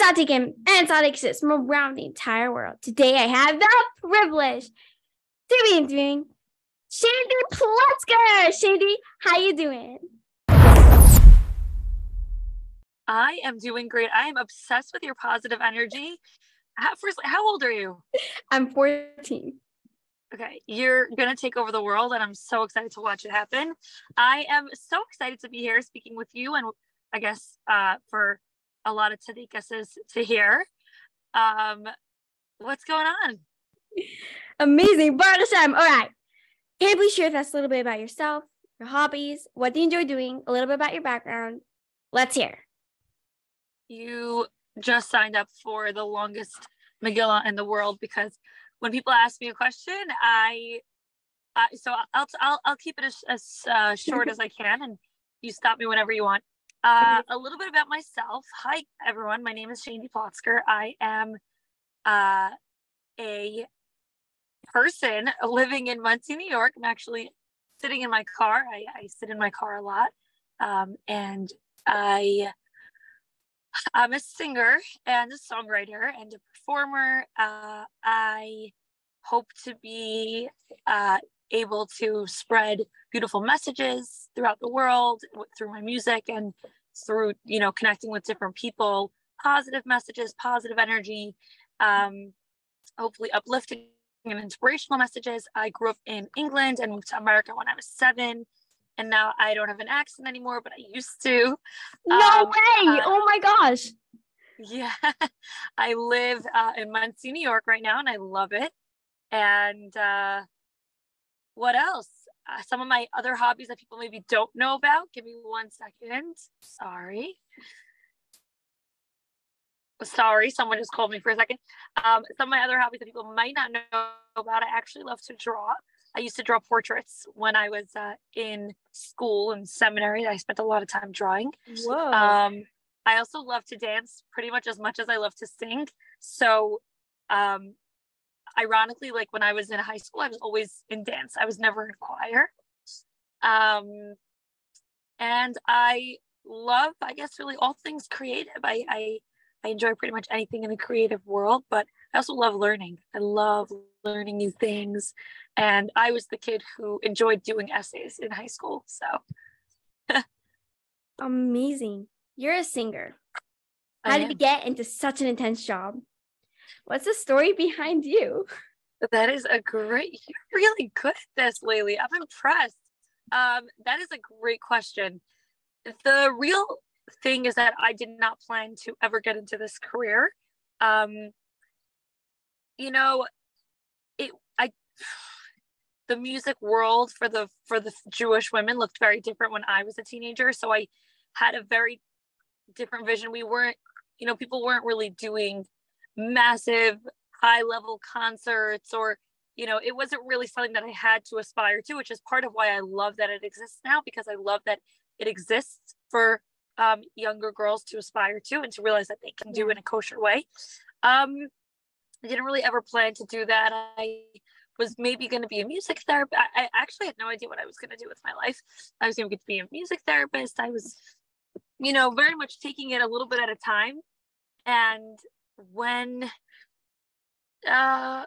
Tzaddikim and Tzaddikis from around the entire world. Today I have the privilege to be interviewing Shaindy Plotzker. Shaindy, how you doing? I am doing great. I am obsessed with your positive energy. How, first, how old are you? I'm 14. Okay, you're going to take over the world, and I'm so excited to watch it happen. I am so excited to be here speaking with you, and I guess uh, for a lot of Tadikas to hear. Um, what's going on? Amazing. Baruch Hashem. All right. Can you please share with us a little bit about yourself, your hobbies, what do you enjoy doing, a little bit about your background? Let's hear. You just signed up for the longest Megillah in the world because when people ask me a question, I uh, so I'll, I'll I'll keep it as, as uh, short as I can, and you stop me whenever you want. Uh, a little bit about myself. Hi, everyone. My name is Shaindy Plotzker. I am uh, a person living in Monsey, New York. I'm actually sitting in my car. I, I sit in my car a lot. Um, and I I'm a singer and a songwriter and a performer. Uh, I hope to be uh, able to spread beautiful messages throughout the world through my music and through you know connecting with different people. Positive messages positive energy um, hopefully uplifting and inspirational messages. I grew up in england and moved to america when i was seven and now i don't have an accent anymore but i used to. No um, way! uh, oh my gosh. Yeah. I live uh, in Monsey new york right now and i love it. And uh, what else? Uh, some of my other hobbies that people maybe don't know about. Give me one second. Sorry. Sorry, someone just called me for a second. Um, some of my other hobbies that people might not know about, I actually love to draw. I used to draw portraits when I was uh, in school and seminary. I spent a lot of time drawing. Whoa. Um, I also love to dance pretty much as much as I love to sing. So um, ironically, like when I was in high school, I was always in dance. I was never in choir. Um, and I love, I guess, really all things creative. I, I, I enjoy pretty much anything in the creative world, but I also love learning. I love learning new things. And I was the kid who enjoyed doing essays in high school. So amazing. You're a singer. How did you get into such an intense job? What's the story behind you? That is a great, you're really good at this, Laili. I'm impressed. Um, that is a great question. The real thing is that I did not plan to ever get into this career. Um, you know, it, I, the music world for the for the Jewish women looked very different when I was a teenager. So I had a very different vision. We weren't, you know, people weren't really doing massive high level concerts or you know it wasn't really something that i had to aspire to which is part of why i love that it exists now because i love that it exists for um, younger girls to aspire to and to realize that they can do in a kosher way. Um, i didn't really ever plan to do that. I was maybe going to be a music therapist. I, I actually had no idea what i was going to do with my life. I was going to get to be a music therapist. I was you know very much taking it a little bit at a time. And when uh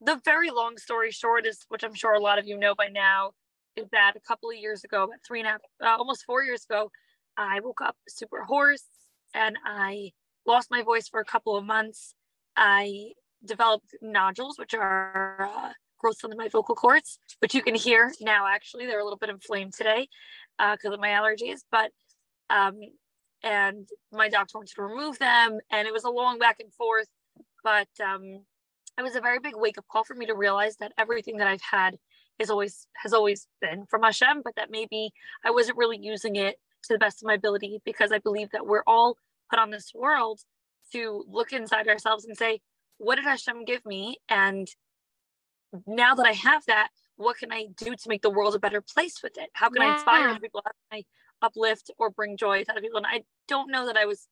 the very long story short is which i'm sure a lot of you know by now is that a couple of years ago about three and a half uh, almost four years ago i woke up super hoarse and i lost my voice for a couple of months. I developed nodules which are uh, growths on my vocal cords which you can hear now actually. They're a little bit inflamed today uh, because uh, of my allergies but um, and my doctor wanted to remove them and it was a long back and forth but um, it was a very big wake up call for me to realize that everything that i've had is always has always been from hashem but that maybe i wasn't really using it to the best of my ability because i believe that we're all put on this world to look inside ourselves and say what did hashem give me? And now that i have that what can i do to make the world a better place with it? How can yeah. i inspire people? How can i uplift or bring joy to other people. And I don't know that I was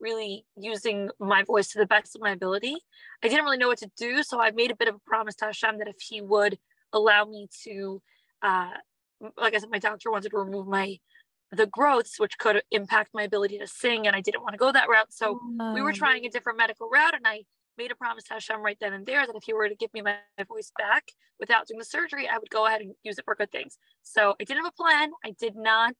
really using my voice to the best of my ability. I didn't really know what to do. So I made a bit of a promise to Hashem that if he would allow me to, uh, like I said, my doctor wanted to remove my the growths, which could impact my ability to sing. And I didn't want to go that route. So we were trying a different medical route. And I made a promise to Hashem right then and there that if he were to give me my, my voice back without doing the surgery, I would go ahead and use it for good things. So I didn't have a plan. I did not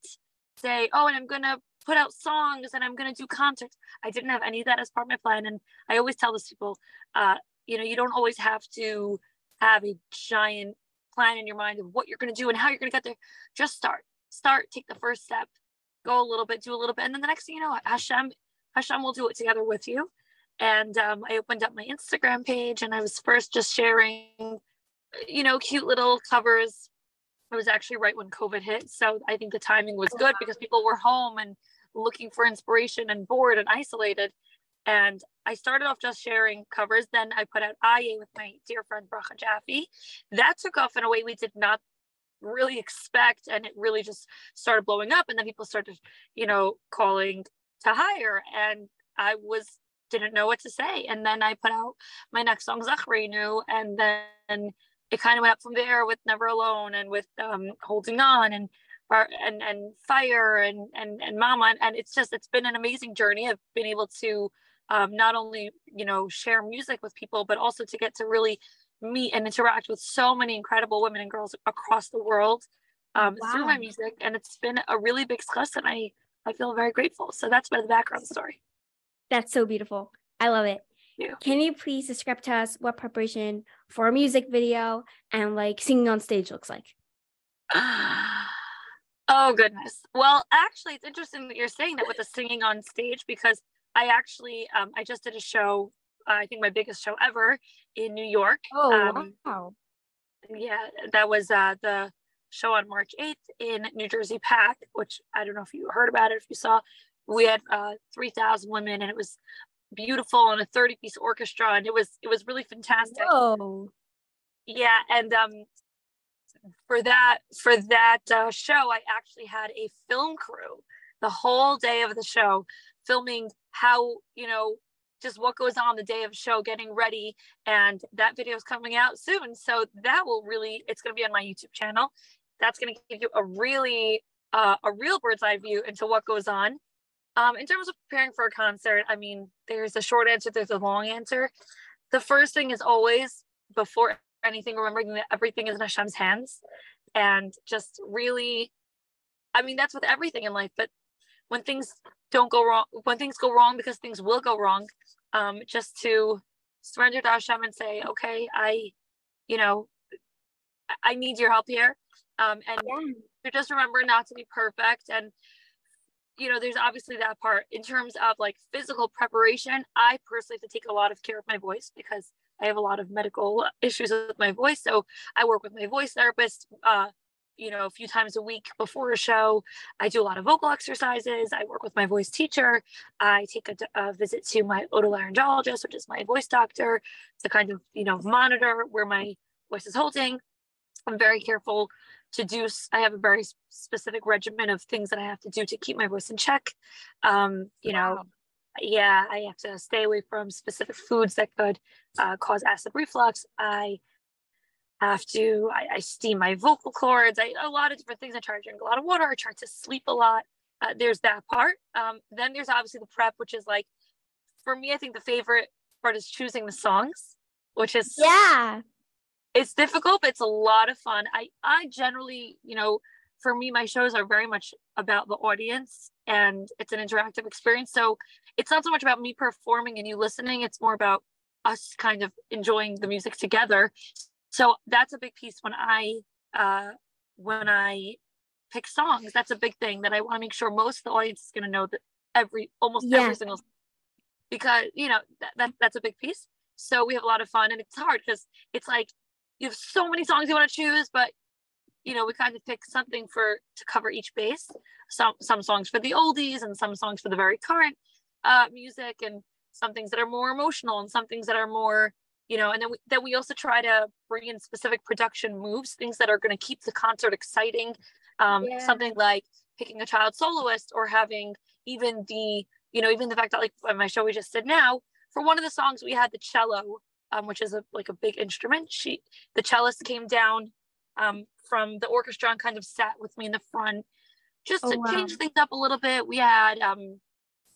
say, oh, and I'm going to put out songs and I'm going to do concerts. I didn't have any of that as part of my plan. And I always tell those people, uh, you know, you don't always have to have a giant plan in your mind of what you're going to do and how you're going to get there. Just start, start, take the first step, go a little bit, do a little bit. And then the next thing you know, Hashem, Hashem will do it together with you. And um, I opened up my Instagram page and I was first just sharing, you know, cute little covers. It was actually right when COVID hit. So I think the timing was good because people were home and looking for inspiration and bored and isolated. And I started off just sharing covers. Then I put out Aye with my dear friend Bracha Jaffe. That took off in a way we did not really expect. And it really just started blowing up. And then people started, you know, calling to hire. And I was didn't know what to say. And then I put out my next song, Zachrenu, and then it kind of went up from there with Never Alone and with um, Holding On and and and Fire and and and Mama. And, it's just it's been an amazing journey. I've been able to um, not only you know share music with people, but also to get to really meet and interact with so many incredible women and girls across the world um, wow. through my music. And it's been a really big success, and I I feel very grateful. So that's my background story. That's so beautiful. I love it. Can you please describe to us what preparation for a music video and like singing on stage looks like? oh goodness. Well, actually, it's interesting that you're saying that with the singing on stage because I actually um, I just did a show. Uh, I think my biggest show ever in New York. Oh um, wow! Yeah, that was uh, the show on March 8th in New Jersey PAC, which I don't know if you heard about it, if you saw. We had uh, 3,000 women, and it was beautiful and a 30 piece orchestra and it was it was really fantastic. Whoa. yeah and um for that for that uh, show i actually had a film crew the whole day of the show filming how you know just what goes on the day of show getting ready and that video is coming out soon so that will really it's going to be on my youtube channel. That's going to give you a really uh, a real bird's eye view into what goes on um, in terms of preparing for a concert, I mean, there's a short answer, there's a long answer. The first thing is always before anything, remembering that everything is in Hashem's hands and just really, I mean, that's with everything in life, but when things don't go wrong, when things go wrong, because things will go wrong, um, just to surrender to Hashem and say, okay, I, you know, I need your help here. Um, and yeah. to just remember not to be perfect and you know, there's obviously that part in terms of like physical preparation. I personally have to take a lot of care of my voice because I have a lot of medical issues with my voice. So I work with my voice therapist, uh, you know, a few times a week before a show. I do a lot of vocal exercises. I work with my voice teacher. I take a, a visit to my otolaryngologist, which is my voice doctor, to kind of, you know, monitor where my voice is holding. I'm very careful to do i have a very specific regimen of things that i have to do to keep my voice in check. Um, you wow. know yeah i have to stay away from specific foods that could uh, cause acid reflux. I have to I, I, steam my vocal cords. I, a lot of different things. I try to drink a lot of water. I try to sleep a lot. Uh, there's that part. Um, then there's obviously the prep which is like for me i think the favorite part is choosing the songs which is yeah it's difficult, but it's a lot of fun. I I generally, you know, for me, my shows are very much about the audience and it's an interactive experience. So it's not so much about me performing and you listening, it's more about us kind of enjoying the music together. So that's a big piece when I uh when I pick songs. That's a big thing that I want to make sure most of the audience is gonna know that every almost yeah. every single because you know that, that that's a big piece. So we have a lot of fun and it's hard because it's like you have so many songs you want to choose, but you know, we kind of pick something for to cover each base. Some some songs for the oldies and some songs for the very current uh, music and some things that are more emotional and some things that are more you know and then we, then we also try to bring in specific production moves things that are going to keep the concert exciting um, yeah. something like picking a child soloist or having even the you know even the fact that like my show we just did now for one of the songs we had the cello um, which is a like a big instrument. She the cellist came down um, from the orchestra and kind of sat with me in the front, just Oh, to wow. change things up a little bit. We had um,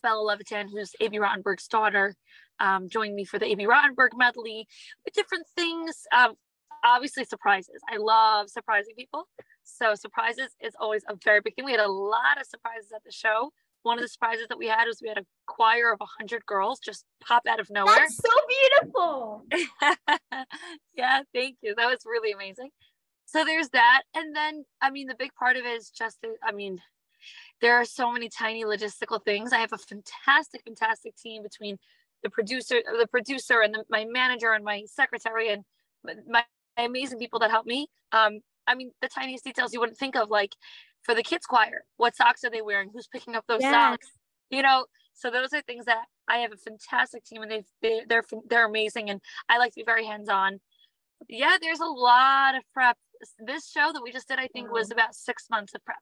Bella Levitan, who's Abie Rotenberg's daughter, um, join me for the Abie Rotenberg medley with different things. Um, obviously, surprises. I love surprising people. So, surprises is always a very big thing. We had a lot of surprises at the show. One of the surprises that we had was we had a choir of 100 girls just pop out of nowhere. That's so beautiful. yeah, thank you. That was really amazing. So there's that. And then, I mean, the big part of it is just, the- I mean, there are so many tiny logistical things. I have a fantastic, fantastic team between the producer, the producer, and the, my manager and my secretary and my, my amazing people that help me. Um, I mean, the tiniest details you wouldn't think of, like for the kids choir, what socks are they wearing? Who's picking up those Yes. socks? You know, so those are things that I have a fantastic team and they've they, they're they're amazing and I like to be very hands on. Yeah, there's a lot of prep. This show that we just did, I think, was mm-hmm. about six months of prep.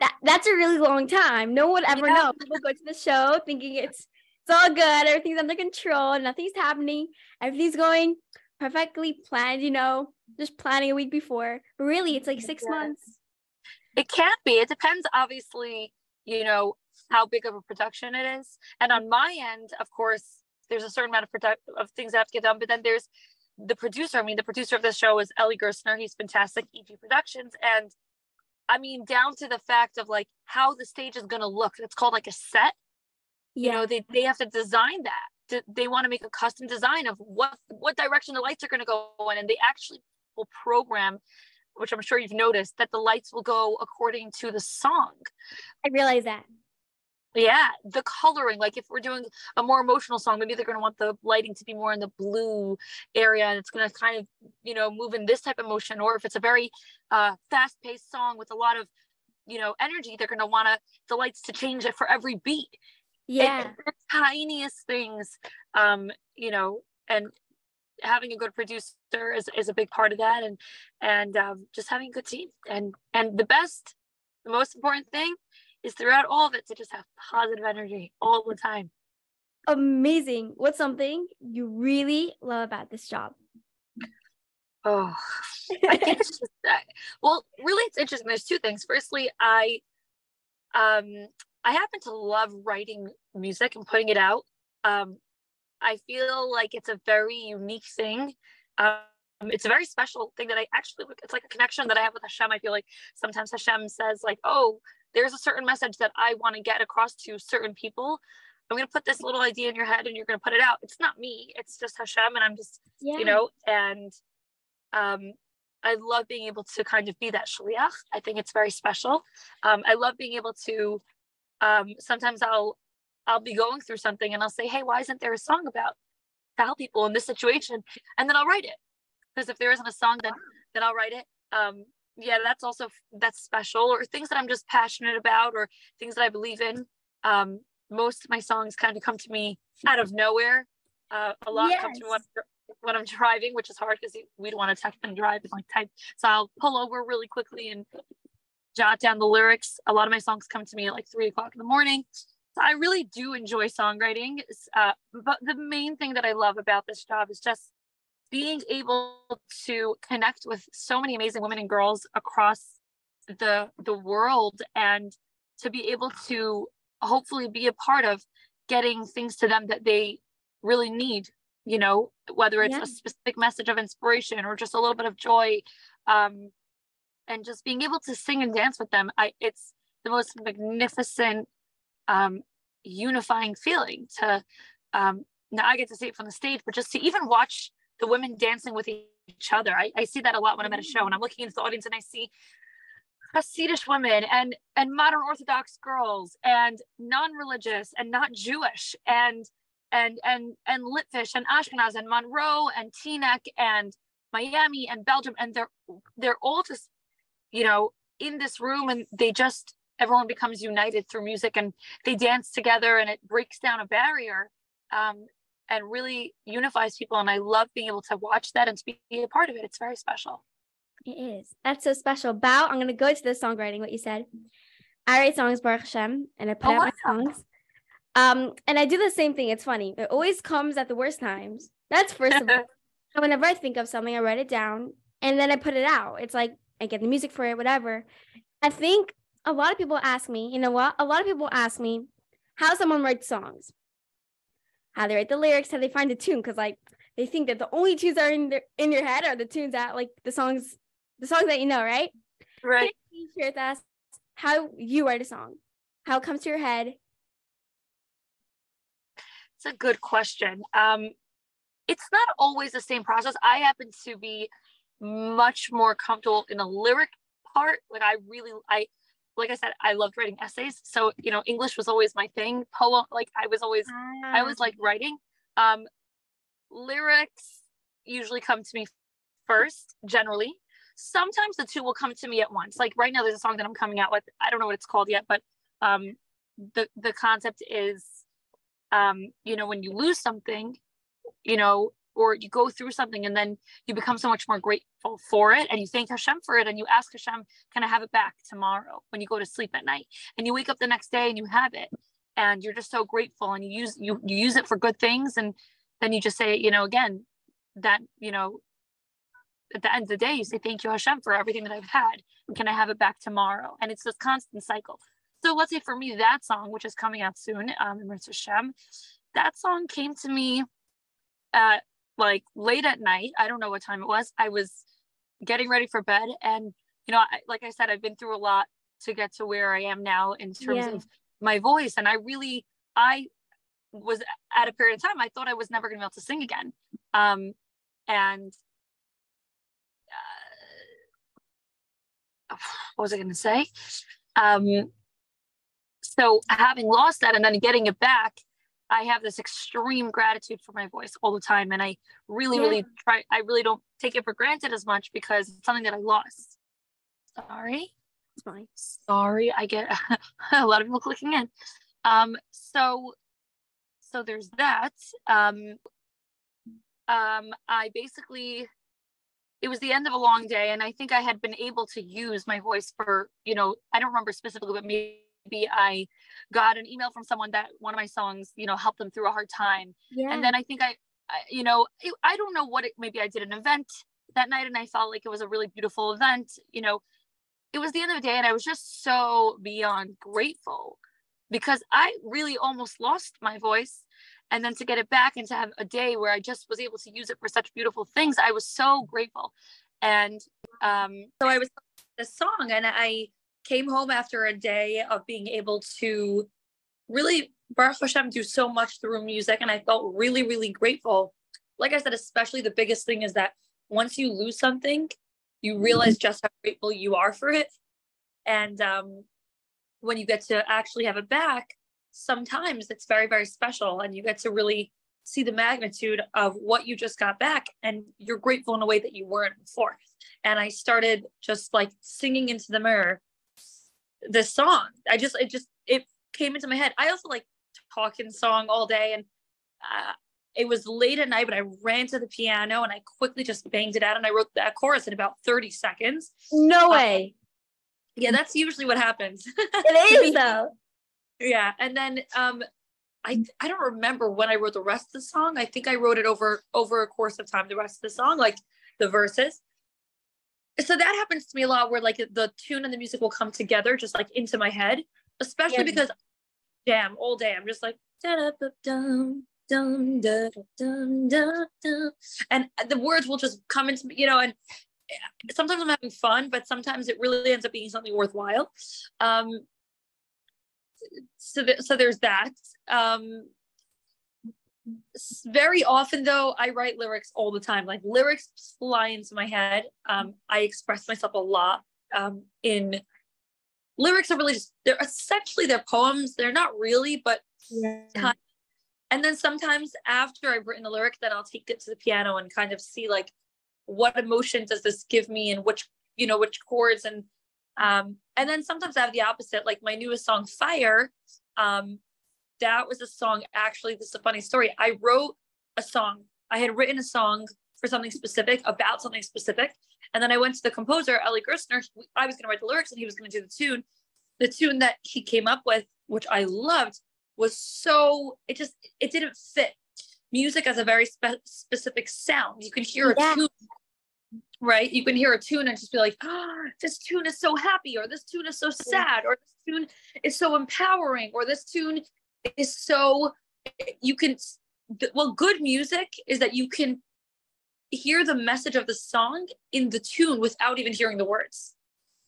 That that's a really long time. No one ever Yeah. know. People go to the show thinking it's it's all good, everything's under control, nothing's happening, everything's going perfectly planned, you know, just planning a week before. But really it's like six Yes. months. It can't be. It depends, obviously, you know, how big of a production it is. And on my end, of course, there's a certain amount of product of things that have to get done. But then there's the producer. I mean, the producer of this show is Eli Gerstner. He's fantastic, EG Productions. And I mean, down to the fact of like how the stage is going to look. It's called like a set. you know they, they have to design that Th- they want to make a custom design of what what direction the lights are going to go in and they actually will program which i'm sure you've noticed that the lights will go according to the song I realize that. yeah the coloring like if we're doing a more emotional song maybe they're going to want the lighting to be more in the blue area and it's going to kind of you know move in this type of motion or if it's a very uh, fast paced song with a lot of you know energy they're going to want to the lights to change it for every beat Yeah. the tiniest things um you know and having a good producer is, is a big part of that and and um, just having a good team and and the best the most important thing is throughout all of it to just have positive energy all the time Amazing. What's something you really love about this job? oh i think it's just that well really it's interesting there's two things firstly i um i happen to love writing music and putting it out um i feel like it's a very unique thing. Um it's a very special thing that i actually it's like a connection that i have with hashem. I feel like sometimes hashem says like oh there's a certain message that i want to get across to certain people. I'm going to put this little idea in your head and you're going to put it out. It's not me it's just hashem and i'm just Yeah. you know and um i love being able to kind of be that shliach i think it's very special. Um i love being able to um sometimes i'll i'll be going through something and i'll say hey why isn't there a song about to help people in this situation? And then i'll write it. Because if there isn't a song then then i'll write it. Um yeah that's also that's special or things that i'm just passionate about or things that i believe in. Um most of my songs kind of come to me out of nowhere. Uh, a lot come to me when, when i'm driving which is hard because we don't want to text and drive and like type. So i'll pull over really quickly and jot down the lyrics. A lot of my songs come to me at like three o'clock in the morning i really do enjoy songwriting uh, but the main thing that i love about this job is just being able to connect with so many amazing women and girls across the the world and to be able to hopefully be a part of getting things to them that they really need you know whether it's Yeah. a specific message of inspiration or just a little bit of joy um and just being able to sing and dance with them i it's the most magnificent um unifying feeling to um now i get to see it from the stage but just to even watch the women dancing with each other. I, I see that a lot when i'm at a show and i'm looking into the audience and i see Hasidic women and and modern Orthodox girls and non-religious and not Jewish and and and and Litvish and Ashkenaz and Monroe and Teaneck and Miami and Belgium. And they're they're all just you know in this room and they just everyone becomes united through music and they dance together and it breaks down a barrier um, and really unifies people and I love being able to watch that and to be a part of it. It's very special. It is. That's so special. Bow, I'm gonna go to the songwriting, what you said. I write songs, Baruch Hashem, and I put Oh, out my songs. Um, and I do the same thing. It's funny. It always comes at the worst times. That's first of all. So whenever I think of something, I write it down and then I put it out. It's like I get the music for it, whatever. I think a lot of people ask me, you know what? A lot of people ask me how someone writes songs, how they write the lyrics, how they find the tune, because like they think that the only tunes that are in their in your head are the tunes that like the songs, the songs that you know, right? Right. Can you share with us how you write a song, how it comes to your head? It's a good question. Um, it's not always the same process. I happen to be much more comfortable in the lyric part. Like I really, I like I said, I loved writing essays. So, you know, English was always my thing. Poem, like I was always, I was like writing. Um, lyrics usually come to me first, generally. Sometimes the two will come to me at once. Like right now, there's a song that I'm coming out with. I don't know what it's called yet, but um, the the concept is, um, you know, when you lose something, you know, or you go through something and then you become so much more grateful for it and you thank Hashem for it and you ask Hashem, can I have it back tomorrow when you go to sleep at night? And you wake up the next day and you have it and you're just so grateful and you use you you use it for good things and then you just say, you know, again, that, you know, at the end of the day, you say, thank you, Hashem, for everything that I've had. Can I have it back tomorrow? And it's this constant cycle. So let's say for me, that song, which is coming out soon, um, Hashem, that song came to me at like late at night. I don't know what time it was. I was getting ready for bed. And, you know, I, like I said, I've been through a lot to get to where I am now in terms yeah. of my voice. And I really, I was at a period of time, I thought I was never going to be able to sing again. Um, and uh, what was I going to say? Um, so having lost that and then getting it back, I have this extreme gratitude for my voice all the time. And I really, yeah. really try, I really don't take it for granted as much because it's something that I lost. Sorry. It's fine. Sorry. I get a lot of people clicking in. Um, so, so there's that. Um, um, I basically, it was the end of a long day and I think I had been able to use my voice for, you know, I don't remember specifically, but maybe maybe I got an email from someone that one of my songs, you know, helped them through a hard time. Yeah. And then I think I, I you know, I don't know what it, maybe I did an event that night and I felt like it was a really beautiful event. You know, it was the end of the day and I was just so beyond grateful because I really almost lost my voice. And then to get it back and to have a day where I just was able to use it for such beautiful things, I was so grateful. And um, so I was this song and I came home after a day of being able to really Baruch Hashem do so much through music and I felt really really grateful. Like I said especially the biggest thing is that once you lose something you realize just how grateful you are for it. And um, when you get to actually have it back sometimes it's very very special and you get to really see the magnitude of what you just got back and you're grateful in a way that you weren't before. And i started just like singing into the mirror this song. I just it just it came into my head. I also like talking song all day and uh, it was late at night, but I ran to the piano and I quickly just banged it out and I wrote that chorus in about 30 seconds. No uh, way. yeah, that's usually what happens. It is though. Yeah. And then um I I don't remember when I wrote the rest of the song. I think I wrote it over over a course of time, the rest of the song, like the verses so that happens to me a lot where like the tune and the music will come together just like into my head especially yeah. because damn all day i'm just like dum, dum, da, dum, da, dum. and the words will just come into me you know and sometimes i'm having fun but sometimes it really ends up being something worthwhile um so, th- so there's that um very often though i write lyrics all the time. Like lyrics fly into my head. Um, i express myself a lot um, in lyrics are really just they're essentially they're poems. They're not really but yeah. and then sometimes after i've written the lyric then i'll take it to the piano and kind of see like what emotion does this give me and which you know which chords and um and then sometimes i have the opposite. Like my newest song fire um that was a song. Actually, this is a funny story. I wrote a song. I had written a song for something specific about something specific. And then I went to the composer, Eli Gerstner. I was going to write the lyrics and he was going to do the tune. The tune that he came up with, which I loved, was so, it just, it didn't fit. Music has a very spe- specific sound. You can hear a yeah. tune right? You can hear a tune and just be like, oh, this tune is so happy, or this tune is so sad, or this tune is so empowering, or this tune is so, you can, well, good music is that you can hear the message of the song in the tune without even hearing the words.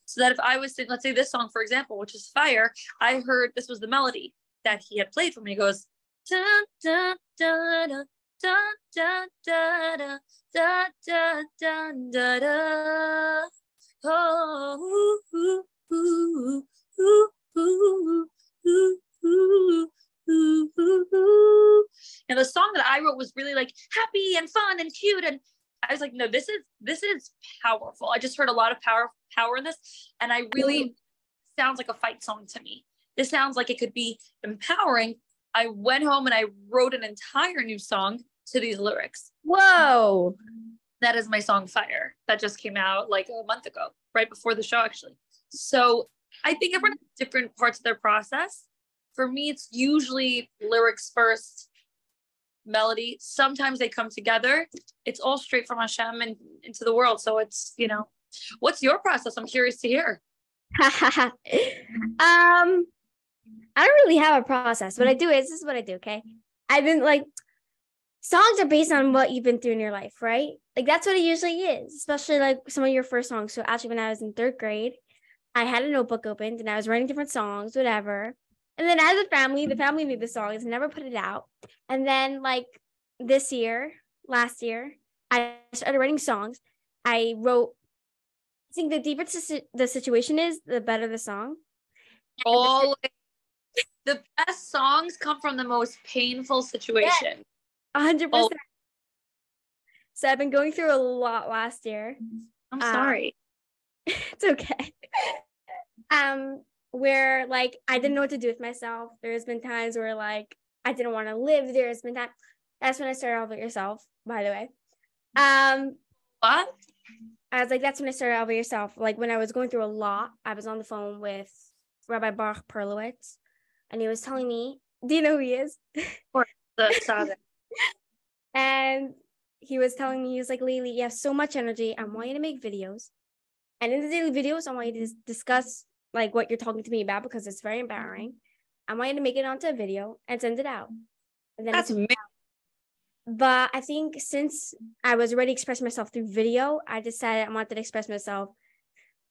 So that if I was, saying, let's say this song, for example, which is Fire, I heard this was the melody that he had played for me. He goes, dun, dun, dun, dun, dun, dun, dun, dun, dun. Oh, ooh, ooh, ooh, ooh, ooh, ooh, ooh, ooh. And the song that I wrote was really like happy and fun and cute. And I was like, no, this is this is powerful. I just heard a lot of power power in this. And I really sounds like a fight song to me. This sounds like it could be empowering. I went home and I wrote an entire new song to these lyrics. Whoa. That is my song Fire that just came out like a month ago, right before the show, actually. So I think everyone has different parts of their process. For me, it's usually lyrics first, melody. Sometimes they come together. It's all straight from Hashem and into the world. So it's, you know, what's your process? I'm curious to hear. um, I don't really have a process. What I do is this is what I do. Okay, I've been like songs are based on what you've been through in your life, right? Like that's what it usually is, especially like some of your first songs. So actually, when I was in third grade, I had a notebook opened and I was writing different songs, whatever. And then as a family, the family knew the songs, never put it out. And then like this year, last year, I started writing songs. I wrote. I think the deeper the situation is, the better the song. Always. The best songs come from the most painful situation. hundred percent. So I've been going through a lot last year. I'm sorry. Um, it's okay. um, where like I didn't know what to do with myself. There's been times where like I didn't want to live. There's been time. That's when I started Elevate Yourself, by the way. Um, what? I was like, that's when I started Elevate Yourself. Like when I was going through a lot, I was on the phone with Rabbi Baruch Perlowitz, and he was telling me, "Do you know who he is?" Or the Sabbath. and he was telling me, he was like, "Lily, you have so much energy. I want you to make videos, and in the daily videos, I want you to discuss like what you're talking to me about because it's very empowering. I want you to make it onto a video and send it out. And then That's amazing. But I think since I was already expressing myself through video, I decided I wanted to express myself.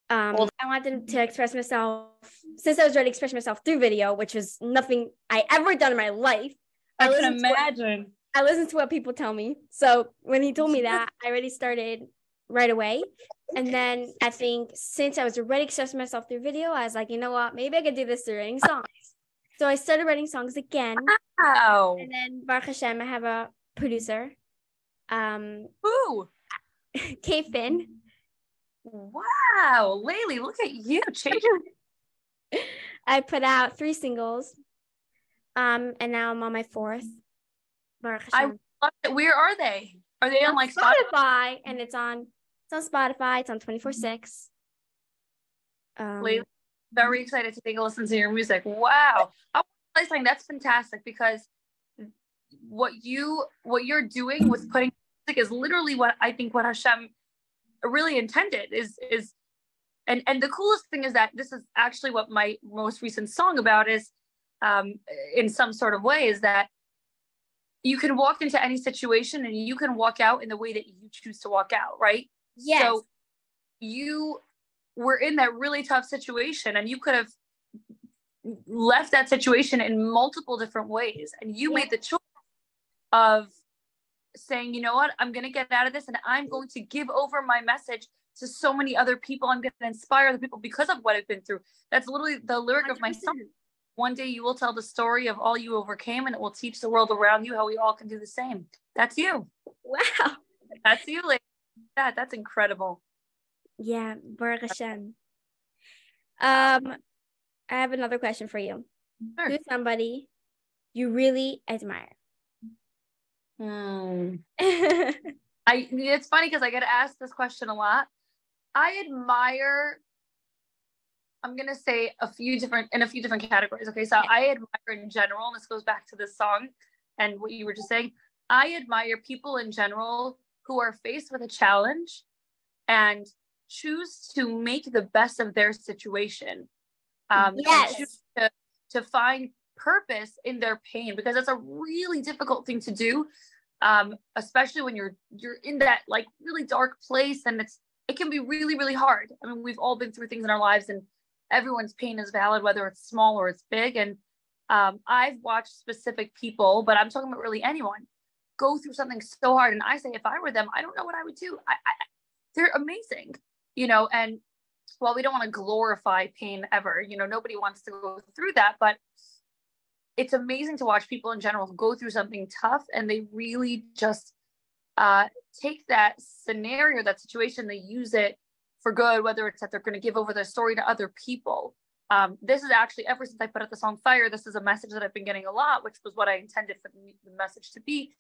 Um, well, I wanted to express myself since I was already expressing myself through video, which was nothing I ever done in my life. I, I can imagine. What, I listen to what people tell me. So when he told me that, I already started right away. And then I think since I was already expressing myself through video, I was like, you know what? Maybe I could do this through writing songs. So I started writing songs again. Wow. And then Baruch Hashem, I have a producer. Um Who? K Finn. Wow, Laili, look at you changing. I put out three singles. Um, and now I'm on my fourth. Baruch Hashem. I love it. Where are they? Are they on, on like Spotify? Spotify? And it's on on Spotify. It's on 24 6. Um, very excited to take a listen to your music. Wow. I was saying that's fantastic because what you what you're doing with putting music is literally what I think what Hashem really intended is is and and the coolest thing is that this is actually what my most recent song about is um in some sort of way is that you can walk into any situation and you can walk out in the way that you choose to walk out right Yes. So you were in that really tough situation and you could have left that situation in multiple different ways. And you yeah. made the choice of saying, you know what, I'm going to get out of this and I'm going to give over my message to so many other people. I'm going to inspire the people because of what I've been through. That's literally the lyric 100%. of my song. One day you will tell the story of all you overcame and it will teach the world around you how we all can do the same. That's you. Wow. That's you, lady that. That's incredible. Yeah, Baruch Hashem. Um, I have another question for you. Sure. Who's somebody you really admire? Hmm. I it's funny because I get asked this question a lot. I admire I'm gonna say a few different in a few different categories. Okay, so I admire in general, and this goes back to this song and what you were just saying. I admire people in general who are faced with a challenge and choose to make the best of their situation. Um, yes. To, to find purpose in their pain because that's a really difficult thing to do um, especially when you're you're in that like really dark place and it's it can be really really hard i mean we've all been through things in our lives and everyone's pain is valid whether it's small or it's big and um, i've watched specific people but i'm talking about really anyone go through something so hard and i say if i were them i don't know what i would do I, I they're amazing you know and while we don't want to glorify pain ever you know nobody wants to go through that but it's amazing to watch people in general go through something tough and they really just uh, take that scenario, that situation, they use it for good, whether it's that they're going to give over their story to other people. Um, this is actually, ever since I put out the song Fire, this is a message that I've been getting a lot, which was what I intended for the message to be.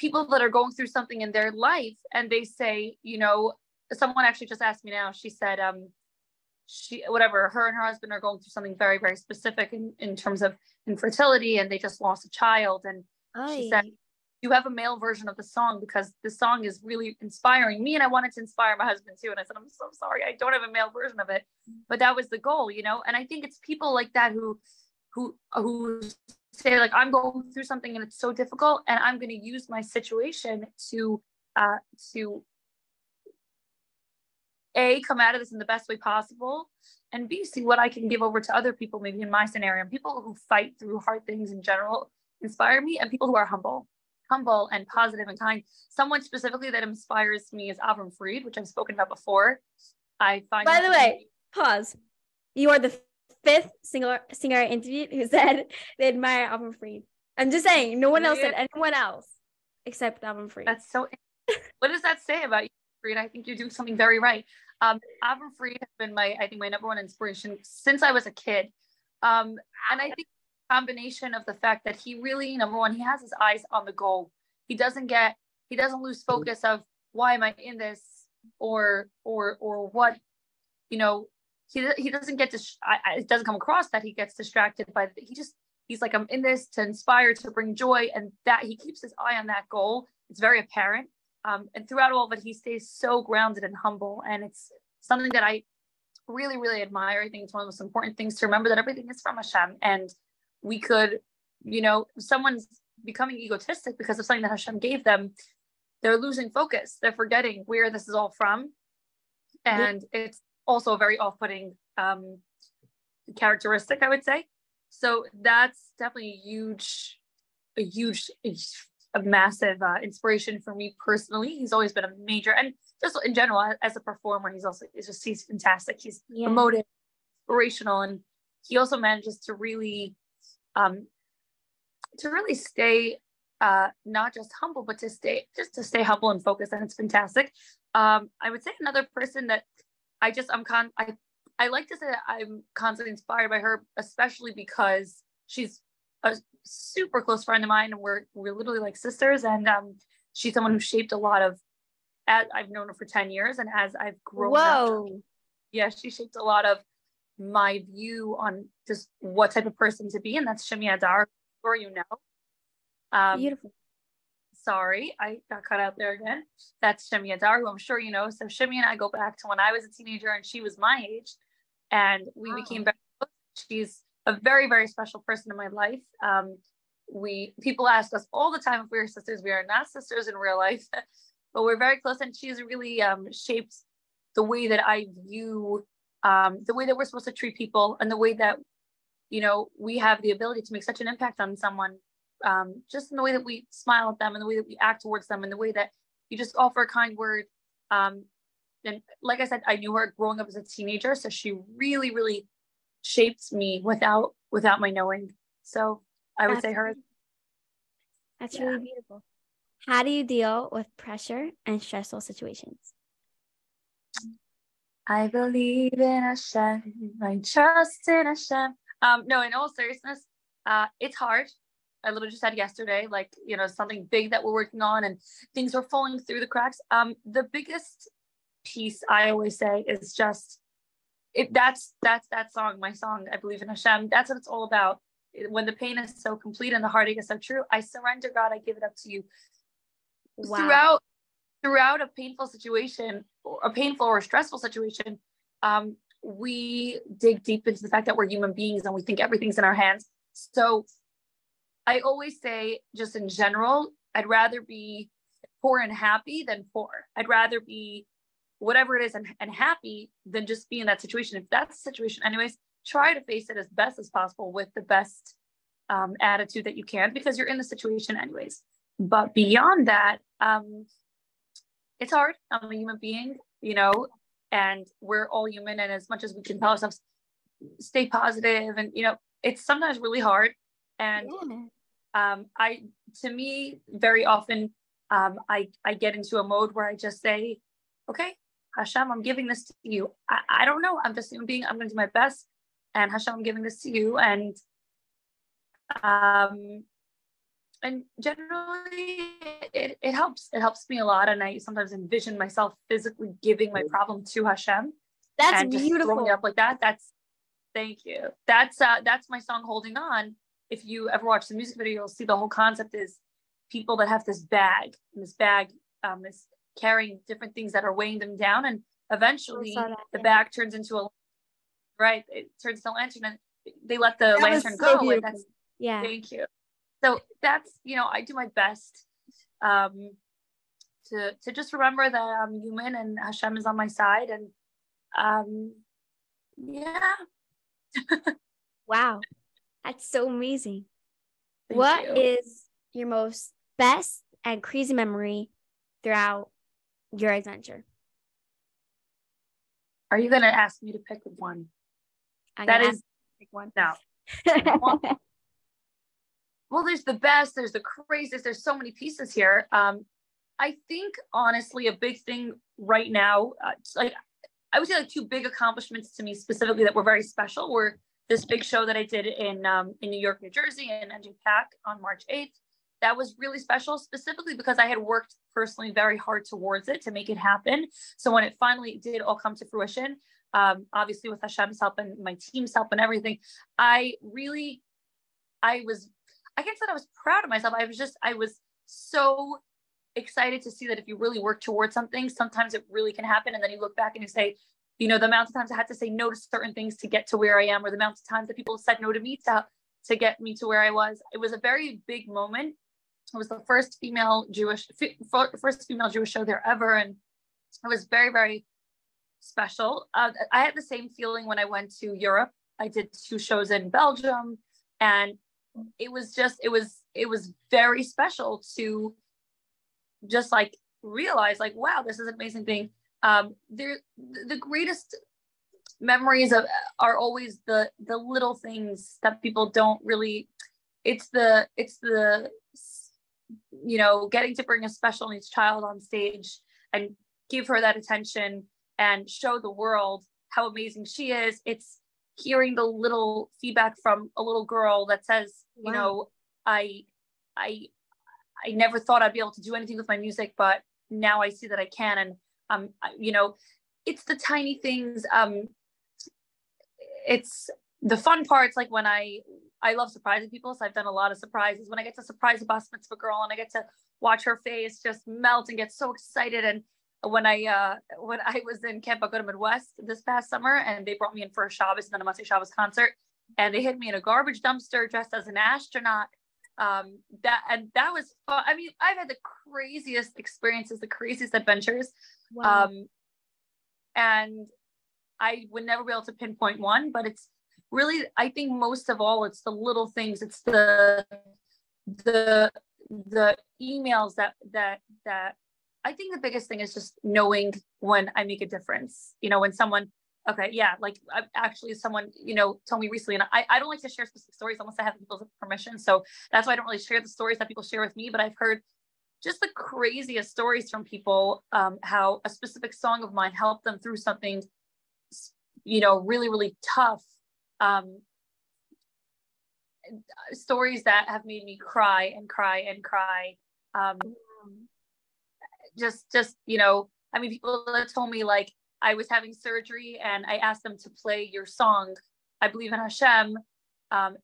People that are going through something in their life and they say, you know, someone actually just asked me now, she said, um, she whatever her and her husband are going through something very very specific in, in terms of infertility and they just lost a child and Aye. she said you have a male version of the song because the song is really inspiring me and i wanted to inspire my husband too. And i said i'm so sorry i don't have a male version of it. But that was the goal you know? And i think it's people like that who who who say like i'm going through something and it's so difficult and i'm going to use my situation to uh to a come out of this in the best way possible and b see what i can give over to other people maybe in my scenario. And people who fight through hard things in general inspire me and people who are humble humble and positive and kind. Someone specifically that inspires me is avram fried which i've spoken about before. I find by the way pause. You are the fifth singer singer i interviewed who said they admire avram fried i'm just saying no one else said anyone else except avram fried that's so what does that say about you Fried. I think you're doing something very right. Um, Avram Fried has been my, I think, my number one inspiration since I was a kid. Um, and I think combination of the fact that he really, number one, he has his eyes on the goal. He doesn't get, he doesn't lose focus of why am I in this or or or what, you know, he he doesn't get to. it doesn't come across that he gets distracted by. He just he's like I'm in this to inspire, to bring joy, and that he keeps his eye on that goal. It's very apparent. Um, and throughout all of it, he stays so grounded and humble. And it's something that I really, really admire. I think it's one of the most important things to remember that everything is from Hashem. And we could, you know, someone's becoming egotistic because of something that Hashem gave them, they're losing focus. They're forgetting where this is all from. And it's also a very off putting um, characteristic, I would say. So that's definitely a huge, a huge a massive uh, inspiration for me personally. He's always been a major, and just in general as a performer, he's also he's just he's fantastic. He's yeah. emotive, inspirational, and he also manages to really, um, to really stay uh, not just humble, but to stay just to stay humble and focused, and it's fantastic. Um, I would say another person that I just I'm con I I like to say that I'm constantly inspired by her, especially because she's a super close friend of mine and we're we're literally like sisters and um she's someone who shaped a lot of as I've known her for 10 years and as I've grown Whoa. up yeah she shaped a lot of my view on just what type of person to be and that's Shimi Adar or you know um beautiful sorry I got cut out there again. That's Shimi Adar who I'm sure you know. So Shimi and I go back to when I was a teenager and she was my age and we wow. became very she's a very very special person in my life. Um, we people ask us all the time if we are sisters. We are not sisters in real life but we're very close and she's really um, shaped the way that i view um, the way that we're supposed to treat people and the way that you know we have the ability to make such an impact on someone um, just in the way that we smile at them and the way that we act towards them and the way that you just offer a kind word um, and like i said i knew her growing up as a teenager so she really really shaped me without without my knowing. So I would say her. That's yeah. really beautiful. How do you deal with pressure and stressful situations? I believe in Hashem. I trust in Hashem. Um, no, in all seriousness, uh, it's hard. I literally just said yesterday, like, you know, something big that we're working on and things are falling through the cracks. Um, the biggest piece I always say is just it that's that's that song my song i believe in hashem that's what it's all about when the pain is so complete and the heartache is so true i surrender god i give it up to you wow. throughout throughout a painful situation, or a painful or stressful situation, um, we dig deep into the fact that we're human beings and we think everything's in our hands. So I always say, just in general, I'd rather be poor and happy than poor. I'd rather be whatever it is and, and happy than just be in that situation. If that's the situation, anyways, try to face it as best as possible with the best um, attitude that you can because you're in the situation anyways. But beyond that, um, it's hard. I'm a human being, you know, and we're all human. And as much as we can tell ourselves, stay positive, and you know, it's sometimes really hard. And yeah. Um, I, to me, very often, um, I I get into a mode where I just say, okay, Hashem, I'm giving this to you. I, I don't know. I'm just a human being. I'm going to do my best. And Hashem, I'm giving this to you. And um, and generally it, it helps it helps me a lot and i sometimes envision myself physically giving my problem to hashem that's and beautiful just throwing it up like that that's thank you that's uh that's my song holding on if you ever watch the music video you'll see the whole concept is people that have this bag and this bag um, is carrying different things that are weighing them down and eventually that, the yeah. bag turns into a right it turns into a lantern and they let the that lantern so go and that's yeah. Thank you. So that's you know i do my best um to to just remember that i'm human and hashem is on my side and um yeah. Wow that's so amazing. Thank What you. is your most best and crazy memory throughout your adventure? Are you going to ask me to pick one? I'm that is pick one. No. Well, there's the best, there's the craziest, there's so many pieces here. Um, I think honestly, a big thing right now, uh, like I would say, like two big accomplishments to me specifically that were very special were this big show that I did in um, in New York, New Jersey, and in NJPAC on March 8th. That was really special, specifically because I had worked personally very hard towards it to make it happen. So when it finally did all come to fruition, um, obviously with Hashem's help and my team's help and everything, I really, I was I can't say I was proud of myself. I was just, I was so excited to see that if you really work towards something, sometimes it really can happen. And then you look back and you say, you know, the amount of times I had to say no to certain things to get to where I am, or the amount of times that people said no to me to, to get me to where I was. It was a very big moment. It was the first female Jewish, first female Jewish show there ever. And it was very, very special. Uh, I had the same feeling when I went to Europe. I did two shows in Belgium and it was just it was it was very special to just like realize like wow this is an amazing thing um there the greatest memories of are always the the little things that people don't really it's the it's the you know getting to bring a special needs child on stage and give her that attention and show the world how amazing she is it's hearing the little feedback from a little girl that says, wow. you know, I, I, I never thought I'd be able to do anything with my music, but now I see that I can. And, um, you know, it's the tiny things. Um, it's the fun parts, like when I, I love surprising people. So I've done a lot of surprises. When I get to surprise a bas mitzvah girl and I get to watch her face just melt and get so excited and when I uh when I was in Camp Agudah Midwest this past summer and they brought me in for a Shabbos and then a Motzei Shabbos concert and they hid me in a garbage dumpster dressed as an astronaut. Um, that and that was fun. I mean, I've had the craziest experiences, the craziest adventures. Wow. Um, and I would never be able to pinpoint one, but it's really I think most of all it's the little things. It's the the the emails that that that I think the biggest thing is just knowing when I make a difference. You know, when someone, okay, yeah, like I, actually someone, you know, told me recently, and I, I don't like to share specific stories unless I have people's permission. So that's why I don't really share the stories that people share with me. But I've heard just the craziest stories from people, um, how a specific song of mine helped them through something, you know, really, really tough. Um, stories that have made me cry and cry and cry. Um, just just you know i mean people that told me like i was having surgery and i asked them to play your song i believe in hashem um,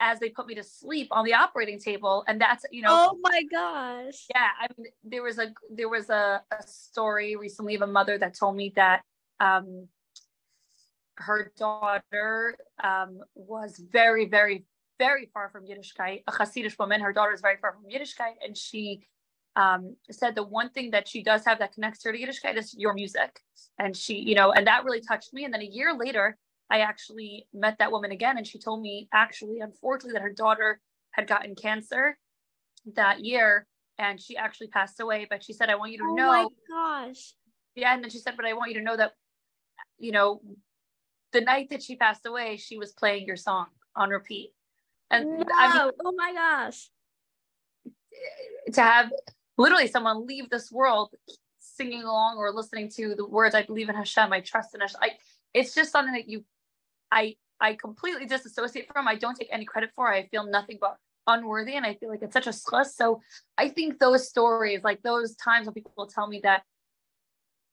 as they put me to sleep on the operating table. And that's you know oh my gosh. Yeah i mean there was a there was a, a story recently of a mother that told me that um her daughter um was very very very far from yiddishkeit a hasidish woman. Her daughter is very far from yiddishkeit and she um, said the one thing that she does have that connects her to Yiddishkeit is your music. And she, you know, and that really touched me. And then a year later, I actually met that woman again, and she told me actually, unfortunately, that her daughter had gotten cancer that year, and she actually passed away. But she said, "I want you to oh know." Oh my gosh! Yeah, and then she said, "But I want you to know that, you know, the night that she passed away, she was playing your song on repeat." And no. I mean, oh my gosh! To have literally someone leave this world singing along or listening to the words, "I believe in Hashem, I trust in Hashem." I, it's just something that you I I completely disassociate from. I don't take any credit for. I feel nothing but unworthy, and I feel like it's such a stress. So I think those stories, like those times when people tell me that,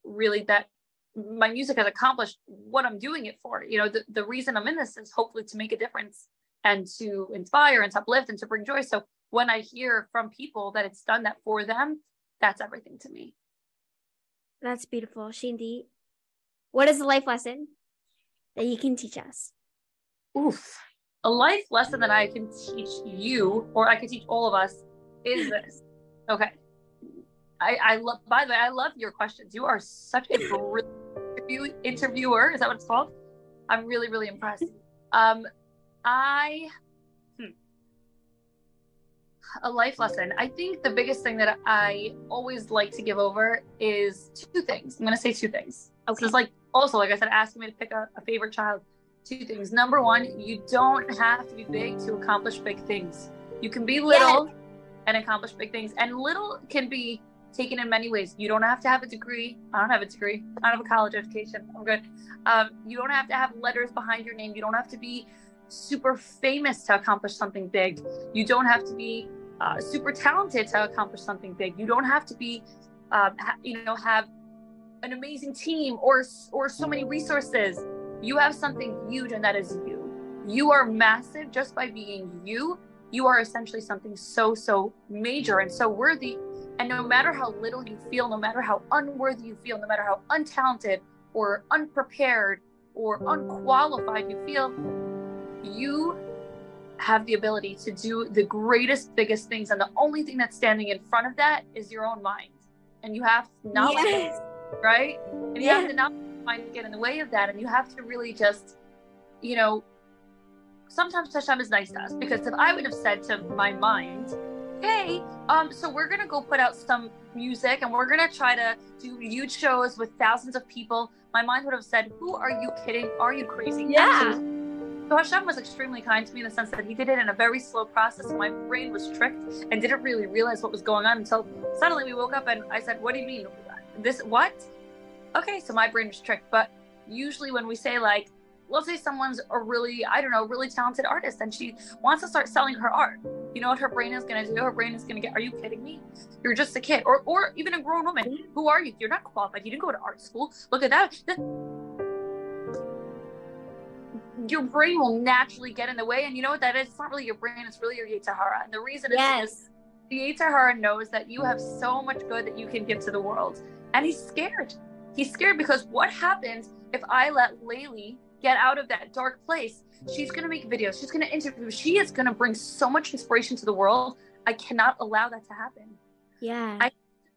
really that my music has accomplished what I'm doing it for. You know, the, the reason I'm in this is hopefully to make a difference and to inspire and to uplift and to bring joy. So when I hear from people that it's done that for them, that's everything to me. That's beautiful. Shaindy, what is the life lesson that you can teach us? Oof. A life lesson that I can teach you, or I can teach all of us, is this. Okay. I, I love, by the way, I love your questions. You are such a great interviewer. Is that what it's called? I'm really, really impressed. Um, I, a life lesson. I think the biggest thing that I always like to give over is two things. I'm going to say two things. Okay. This is like also, like I said, asking me to pick a, a favorite child. Two things. Number one, you don't have to be big to accomplish big things. You can be little yes. and accomplish big things. And little can be taken in many ways. You don't have to have a degree. I don't have a degree. I don't have a college education. I'm good. Um, you don't have to have letters behind your name. You don't have to be super famous to accomplish something big. You don't have to be uh, super talented to accomplish something big. You don't have to be, uh, ha- you know, have an amazing team or or so many resources. You have something huge and that is you. You are massive just by being you. You are essentially something so so major and so worthy. And no matter how little you feel no matter how unworthy you feel no matter how untalented or unprepared or unqualified you feel you have the ability to do the greatest biggest things and the only thing that's standing in front of that is your own mind and you have knowledge yes right? And you have to not mind to get in the way of that. And you have to really just, you know, sometimes Hashem is nice to us because if I would have said to my mind, hey, um, so we're gonna go put out some music and we're gonna try to do huge shows with thousands of people, my mind would have said, Who are you kidding? Are you crazy? Yeah. So Hashem was extremely kind to me in the sense that he did it in a very slow process. My brain was tricked and didn't really realize what was going on until suddenly we woke up and I said, What do you mean? this what? Okay, so my brain was tricked. But usually when we say like, let's say someone's a really, I don't know, really talented artist and she wants to start selling her art. You know what her brain is gonna do? Her brain is gonna get, are you kidding me? You're just a kid. Or or even a grown woman. Who are you? You're not qualified. You didn't go to art school. Look at that. Your brain will naturally get in the way. And you know what that is? It's not really your brain, it's really your Yetzer Hara. And the reason yes. is the Yetzer Hara knows that you have so much good that you can give to the world and he's scared. He's scared because what happens if I let Laili get out of that dark place? She's going to make videos. She's going to interview. She is going to bring so much inspiration to the world. I cannot allow that to happen. Yeah. I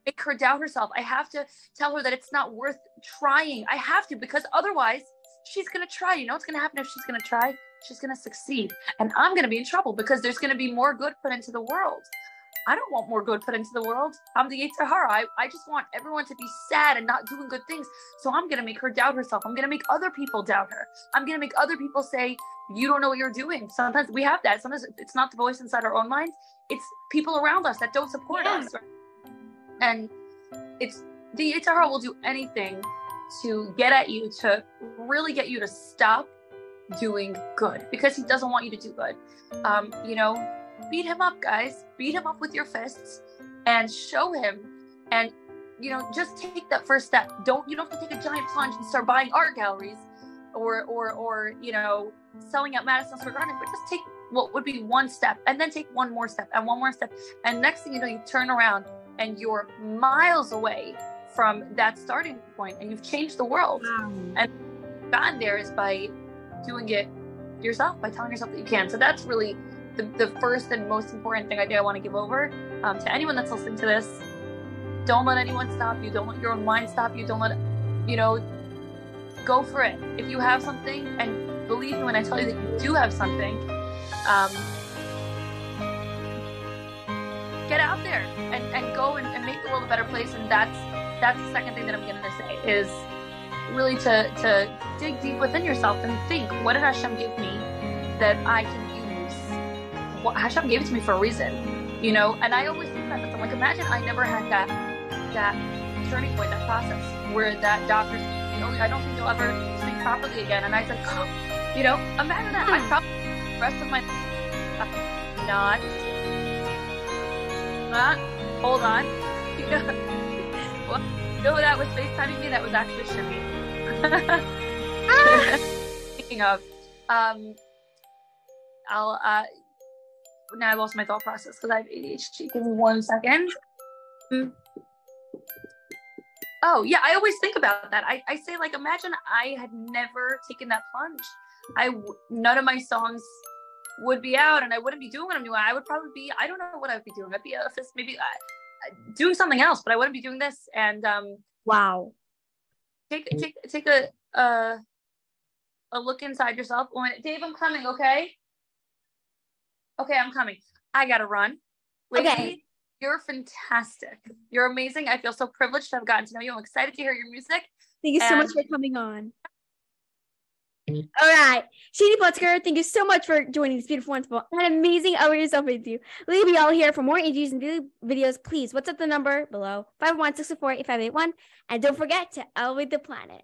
make her doubt herself. I have to tell her that it's not worth trying. I have to because otherwise she's going to try. You know what's going to happen if she's going to try? She's going to succeed. And I'm going to be in trouble because there's going to be more good put into the world. I don't want more good put into the world. I'm the Yetzer Hara. I, I just want everyone to be sad and not doing good things. So I'm going to make her doubt herself. I'm going to make other people doubt her. I'm going to make other people say, you don't know what you're doing. Sometimes we have that. Sometimes it's not the voice inside our own minds. It's people around us that don't support yeah. us. And it's the Yetzer Hara will do anything to get at you, to really get you to stop doing good because he doesn't want you to do good. Um, you know, beat him up, guys. Beat him up with your fists and show him. And you know, just take that first step. Don't you don't have to take a giant plunge and start buying art galleries or or or you know selling out Madison Square Garden, but just take what would be one step and then take one more step and one more step and next thing you know you turn around and you're miles away from that starting point and you've changed the world. Wow. and gotten there is by doing it yourself by telling yourself that you can. So that's really the, the first and most important thing i do i want to give over um, to anyone that's listening to this. Don't let anyone stop you. Don't let your own mind stop you. Don't let you know go for it. If you have something and believe me when i tell you that you do have something um, get out there and, and go and, and make the world a better place and that's that's the second thing that i'm going to say is really to to dig deep within yourself and think what did hashem give me that i can use? What hashem gave it to me for a reason you know? And i always think that i'm like imagine i never had that that turning point that process where that doctor you know i don't think you'll ever speak properly again. And i said oh, you know imagine that. I hmm. probably the rest of my life, not not hold on you that was facetiming me that was actually shimmy speaking of um i'll uh now i lost my thought process because i have adhd give me one second mm. Oh yeah, I always think about that. I, I say like, imagine I had never taken that plunge. I none of my songs would be out, and I wouldn't be doing what I'm doing. I would probably be I don't know what I would be doing. I'd be a, maybe uh, doing something else, but I wouldn't be doing this. And um, wow, take take take a uh, a look inside yourself. When Dave, I'm coming. Okay. Okay, I'm coming. I gotta run. Laili, okay. You're fantastic. You're amazing. I feel so privileged to have gotten to know you. I'm excited to hear your music. Thank you so much for coming on. All right. Shaindy Plotzker, thank you so much for joining this beautiful, wonderful, and amazing hour yourself with you. We'll be all here for more AGs and videos. Please, WhatsApp the number below? 516-448-581. And don't forget to elevate the planet.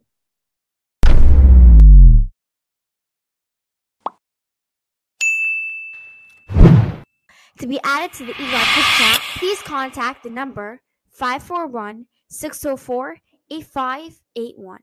To be added to the EGOT group chat, please contact the number 541 604 8581.